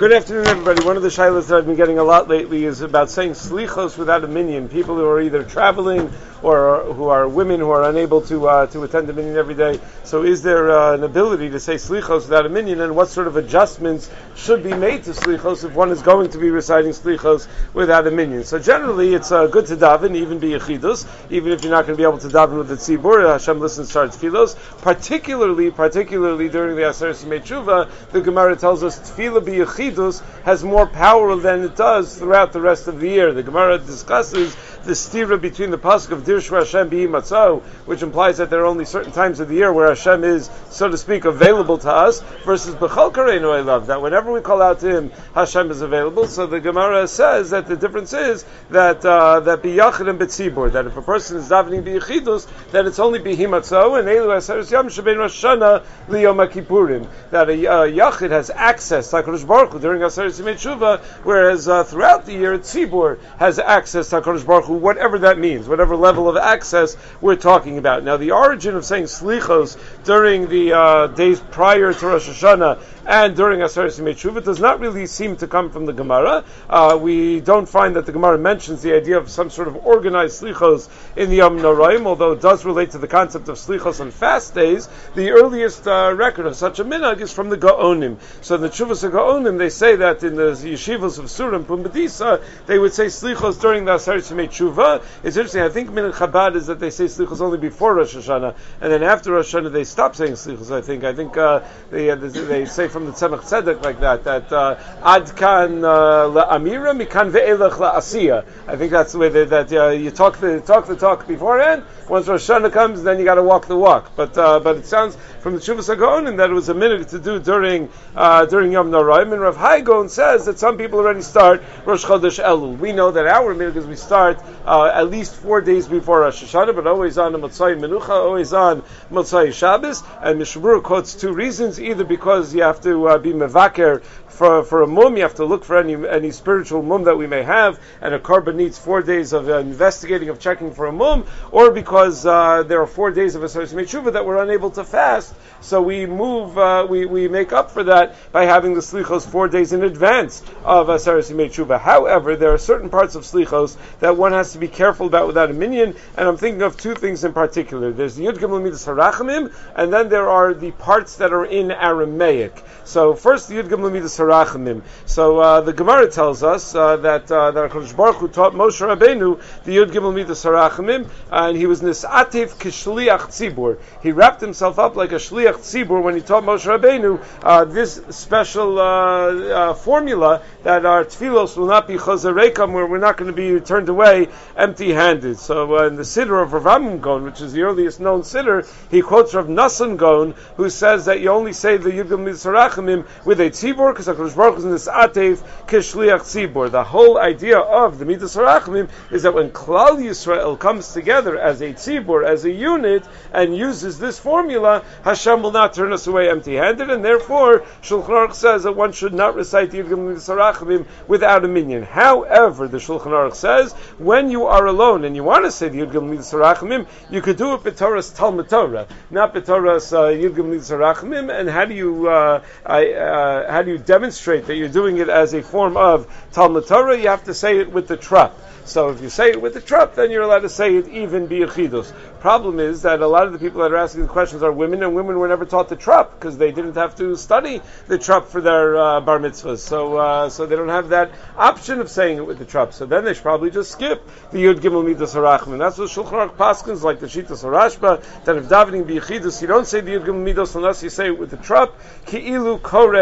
Good afternoon, everybody. One of the shilas that I've been getting a lot lately is about saying slichos without a minyan. People who are either traveling or who are women who are unable to uh, to attend the minyan every day. So, is there uh, an ability to say slichos without a minyan, and what sort of adjustments should be made to slichos if one is going to be reciting slichos without a minyan? So, generally, it's uh, good to daven, even be yechidus, even if you're not going to be able to daven with the tzibur. Hashem listens to our tefillos, particularly particularly during the Aser Tshuva, the Gemara tells us tefillah be yechidus has more power than it does throughout the rest of the year. The Gemara discusses the stira between the pasuk of Dirshva Hashem Matzah, which implies that there are only certain times of the year where Hashem is, so to speak, available to us, versus Bechol Kareinu Eilav, that whenever we call out to Him, Hashem is available. So the Gemara says that the difference is that uh, that Biyachid and Betzibur, that if a person is davening Biyachidus, that it's only Bihimatzo, and Elu Aseres Yam Shebein Rosh Hashanah Liyom Kippurim, that a uh, Yachid has access to HaKadosh Baruch During Aseres Yimei whereas uh, throughout the year, Tzibur has access to HaKadosh Baruch Hu whatever that means, whatever level of access we're talking about. Now, the origin of saying slichos during the uh, days prior to Rosh Hashanah and during Aseret Simei does not really seem to come from the Gemara. Uh, we don't find that the Gemara mentions the idea of some sort of organized slichos in the Yom Noraim, although it does relate to the concept of slichos on fast days. The earliest uh, record of such a minhag is from the Gaonim. So in the Chuvas of Gaonim, they say that in the yeshivas of Surim, Pumbedisa, they would say slichos during the Aseret Simei It's interesting, I think Min Chabad is that they say slichos only before Rosh Hashanah, and then after Rosh Hashanah they stop saying slichos, I think. I think uh, they, uh, they say from the Tzemach Tzedek like that, that uh, Ad kan uh, la'amira, mikan ve'elech la'asiya. I think that's the way they, that uh, you talk the, talk the talk beforehand, once Rosh Hashanah comes, then you got to walk the walk. But uh, but it sounds from the Shuvas Hagonim that it was a minhag to do during uh, during Yom Noraim. And Rav Hai Gaon says that some people already start Rosh Chodesh Elul. We know that our minhag is we start uh, at least four days before Rosh Hashanah, but always on the Motzai Menucha, always on Motzai Shabbos. And Mishnah Berurah quotes two reasons: either because you have to uh, be mevaker for, for a mum, you have to look for any any spiritual mum that we may have, and a korban needs four days of uh, investigating, of checking for a mum, or because uh, there are four days of a Tshuva that we're unable to fast, so we move, uh, we, we make up for that by having the slichos four days in advance of Asaras Tshuva. However, there are certain parts of slichos that one has to be careful about without a minyan, and I'm thinking of two things in particular. There's the Yud Gimel Midas Harachamim, and then there are the parts that are in Aramaic. So first the Yud Gimel Midas. So uh, the Gemara tells us uh, that uh, that Hakadosh Baruch Hu taught Moshe Rabbeinu the Yud Gimel Midas and he was nisativ kishliach tzibur. He wrapped himself up like a shliach tzibur when he taught Moshe Rabbeinu uh, this special uh, uh, formula that our tefillos will not be chazarekam, where we're not going to be turned away empty-handed. So in the Siddur of Rav Gon, which is the earliest known Siddur, he quotes Rav Nassan Gaon, who says that you only say the Yud Gimel Midas With a tzibur because Hakadosh Baruch in this atev kishliach tzibur. The whole idea of the midas harachmim is that when Klal Yisrael comes together as a tzibur, as a unit, and uses this formula, Hashem will not turn us away empty-handed, and therefore Shulchan Aruch says that one should not recite the Yidgim midas harachmim without a minyan. However, the Shulchan Aruch says when you are alone and you want to say the Yidgim midas harachmim, you could do it b'toras Talmud Torah, not b'toras uh, Yidgim midas harachmim. And how do you uh, I, uh, how do you demonstrate that you're doing it as a form of Talmud Torah? You have to say it with the trup. So if you say it with the trup, then you're allowed to say it even biyachidus. Problem is that a lot of the people that are asking the questions are women, and women were never taught the trup because they didn't have to study the trup for their uh, bar mitzvahs. So, uh, so they don't have that option of saying it with the trup. So then they should probably just skip the Yud Gimel Midas Harachamim. That's what Shulchan Aruch Paskins like the Shitas Harashba that if davening biyachidus, you don't say the Yud Gimel Midas unless you say it with the trup. Kore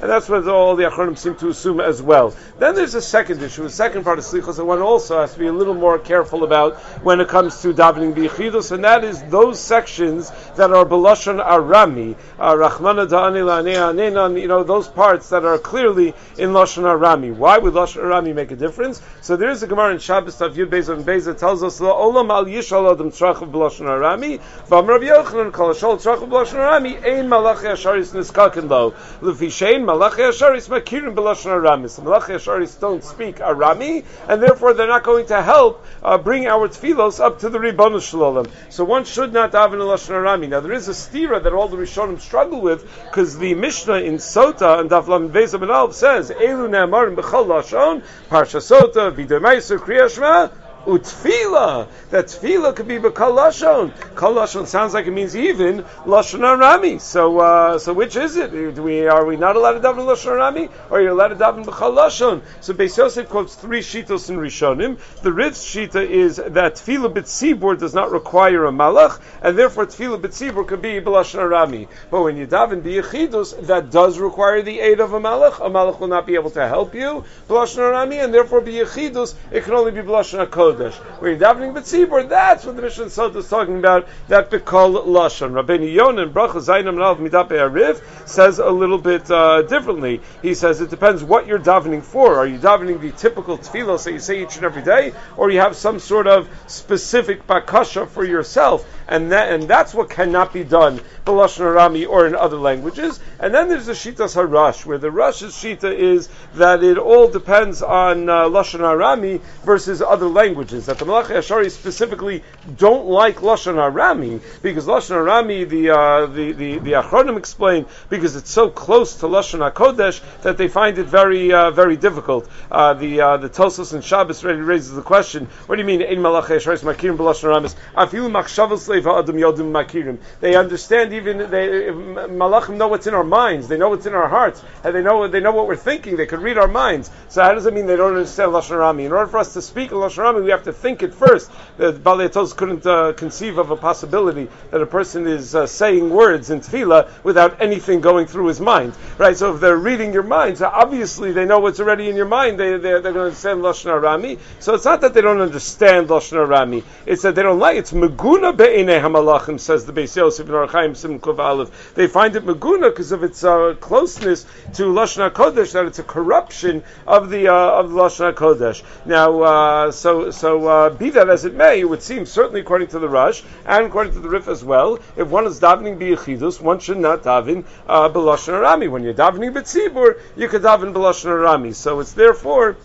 and that's what all the Achronim seem to assume as well. Then there's a second issue, a second part of slichos that one also has to be a little more careful about when it comes to davening biyichidus, and that is those sections that are belashon arami, uh, rachmana da'ani you know, those parts that are clearly in lashon arami. Why would lashon arami make a difference? So there is a Gemara in Shabbos of Yud Beis and Beis that tells us olam al yishal adam tzrachav belashon arami, v'am Rav Yochanan kol shol tzrachav belashon arami ein malach yashar Yesharis Niskakin Lo. Lefishain Malachi Yesharis Makirim Belashon Aramis. The Malachi Yesharis don't speak Arami, and therefore they're not going to help uh, bring our tefillos up to the Ribbon Shalom. So one should not daven in Lashon Arami. Now there is a stira that all the Rishonim struggle with because the Mishnah in Sota and Daflam Vezam and says Elu Ne'amarim B'chol Lashon Parsha Sota V'Demaisu Kriyashma utfila. That tfila could be b'kal lashon. Kal lashon sounds like it means even lashon arami. So, uh, so which is it? Do we are we not allowed to daven lashon arami, or are you allowed to daven b'kal lashon? So Beis Yosef quotes three shitos in Rishonim. The Rif's shita is that tfila b'tzibur does not require a malach, and therefore tfila b'tzibur could be b'lashon arami. But when you daven b'yechidus, that does require the aid of a malach. A malach will not be able to help you b'lashon arami, and therefore b'yechidus it can only be b'lashon kodesh. You're davening b'tzibur, that's what the Mishnah Sot is talking about. That b'kol lashon. Rabbeinu Yonan Bracha Zainam Nalav Midape Arif says a little bit uh, differently. He says it depends what you're davening for. Are you davening the typical tefillos that you say each and every day, or you have some sort of specific bakasha for yourself, and that and that's what cannot be done b'lashon Arami or in other languages. And then there's the shitas harosh, where the Rosh's shita is that it all depends on uh, lashon Arami versus other languages. That the Malachi Ashari specifically don't like lashon Arami because lashon Arami, the uh, the the the Achronim explain because it's so close to lashon Hakodesh that they find it very uh, very difficult. Uh, the uh, the Tosos and Shabbos ready raises the question: What do you mean in Malachi Ashari makirim b'lashon Aramis? Afilu machshavos leiva adam yodim makirim. They understand even they malachim know what's in our minds. They know what's in our hearts, and they know they know what we're thinking. They could read our minds. So how does it mean they don't understand lashon Arami? In order for us to speak in lashon we have to think it first. The Balei Tos couldn't uh, conceive of a possibility that a person is uh, saying words in tefillah without anything going through his mind, right? So if they're reading your mind, so obviously they know what's already in your mind. They they're, going to understand lashon Arami. So it's not that they don't understand lashon Arami. It's that they don't like. It's meguna be'inei hamalachim says the Beis Yosef in Orach Chaim Sim Aleph. They find it meguna because of its uh, closeness to lashon Hakodesh that it's a corruption of the uh, of lashon Hakodesh. Now, uh, so so uh, be that as it may, it would seem certainly according to the Rosh and according to the Rif as well, if one is davening biyachidus, one should not daven uh, b'lashon Arami. When you're davening b'tzibur, you could daven b'lashon Arami. So it's therefore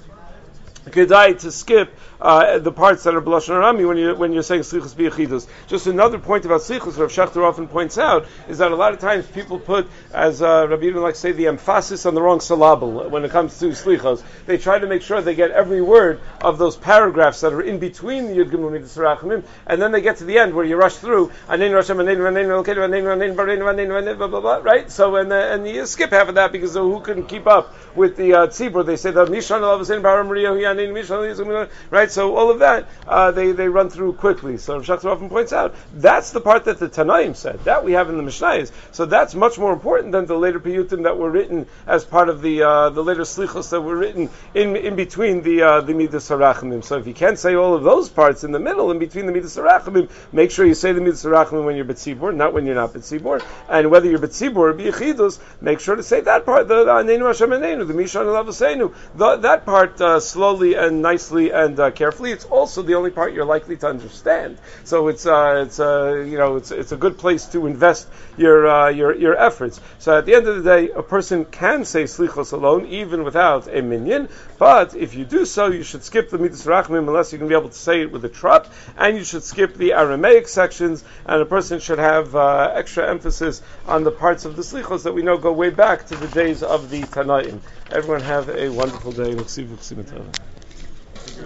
kedai to skip uh, the parts that are b'lashon Arami when you when you're saying slichus biyachidus. Just another point about slichus, Rav Schachter often points out, is that a lot of times people put, as uh, Rabbi Yudin likes to say, the emphasis on the wrong syllable when it comes to slichos. They try to make sure they get every word of those paragraphs that are in between the Yud Gimel Midas Rachamim, and then they get to the end where you rush through right? So and uh, and you skip half of that because who couldn't keep up with the uh, tzibur? They say the Mishan right? So all of that uh, they they run through quickly. So Rav often points out that's the part that the Tanaim said that we have in the Mishnayos. So that's much more important than the later piyutim that were written as part of the uh, the later slichos that were written in in between the uh, the midas harachamim. So if you can't say all of those parts in the middle, in between the midas harachamim, make sure you say the midas harachamim when you're betzibur, not when you're not betzibur. And whether you're betzibur or biyachidus, make sure to say that part, the anenu Hashem anenu, the mishan alavasenu, that part uh, slowly and nicely and uh, carefully. It's also the only part you're likely to understand. So it's uh, it's uh, you know it's it's a good place to invest your uh, your your efforts. So at the end of the day, a person can say slichos alone even without a minyan. But if you do so, you should skip the midas rachmim unless you can be able to say it with a trup, and you should skip the Aramaic sections. And a person should have uh, extra emphasis on the parts of the slichos that we know go way back to the days of the Tanaim. Everyone have a wonderful day.